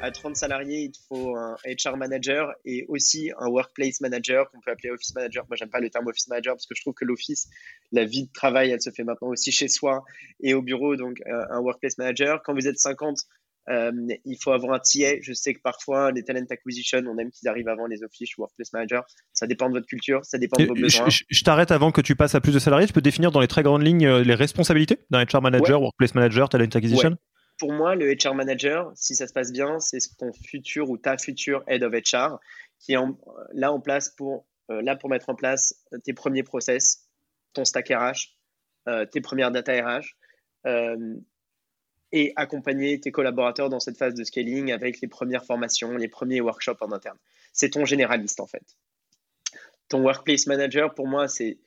À 30 salariés, il te faut un HR manager et aussi un workplace manager qu'on peut appeler office manager. Moi, j'aime pas le terme office manager parce que je trouve que l'office, la vie de travail, elle se fait maintenant aussi chez soi et au bureau. Donc, euh, un workplace manager. Quand vous êtes 50, euh, il faut avoir un TA. Je sais que parfois, les talent acquisition, on aime qu'ils arrivent avant les office ou workplace manager. Ça dépend de votre culture, ça dépend de vos besoins. Je, je t'arrête avant que tu passes à plus de salariés. Tu peux définir dans les très grandes lignes euh, les responsabilités d'un HR manager, workplace manager, talent acquisition? Pour moi, le HR manager, si ça se passe bien, c'est ton futur ou ta future head of HR qui est là en place pour euh, là pour mettre en place tes premiers process, ton stack RH, euh, tes premières data RH euh, et accompagner tes collaborateurs dans cette phase de scaling avec les premières formations, les premiers workshops en interne. C'est ton généraliste en fait. Ton workplace manager, pour moi, c'est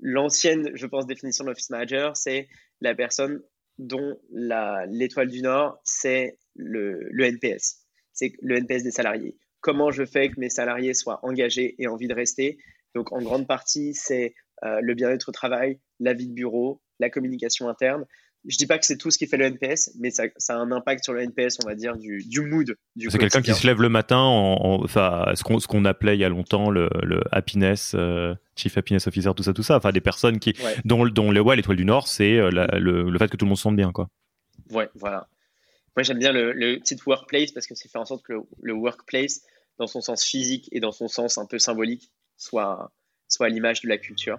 l'ancienne, je pense, définition de l'office manager, c'est la personne dont l'étoile du Nord, c'est le, NPS. C'est le NPS des salariés. Comment je fais que mes salariés soient engagés et envie de rester? Donc, en grande partie, c'est euh, le bien-être au travail, la vie de bureau, la communication interne je dis pas que c'est tout ce qui fait le NPS, mais ça, a un impact sur le NPS, on va dire, du, du mood. c'est quelqu'un qui se lève le matin, en, enfin, ce qu'on, ce qu'on appelait il y a longtemps le, le happiness, euh, chief happiness officer, tout ça, tout ça. Enfin, des personnes qui, dont, dont le, ouais, l'étoile du Nord, c'est euh, le, le, fait que tout le monde se sente bien, quoi. Ouais, voilà. Moi, j'aime bien le, le titre workplace parce que c'est fait en sorte que le, workplace, dans son sens physique et dans son sens un peu symbolique, soit, soit à l'image de la culture.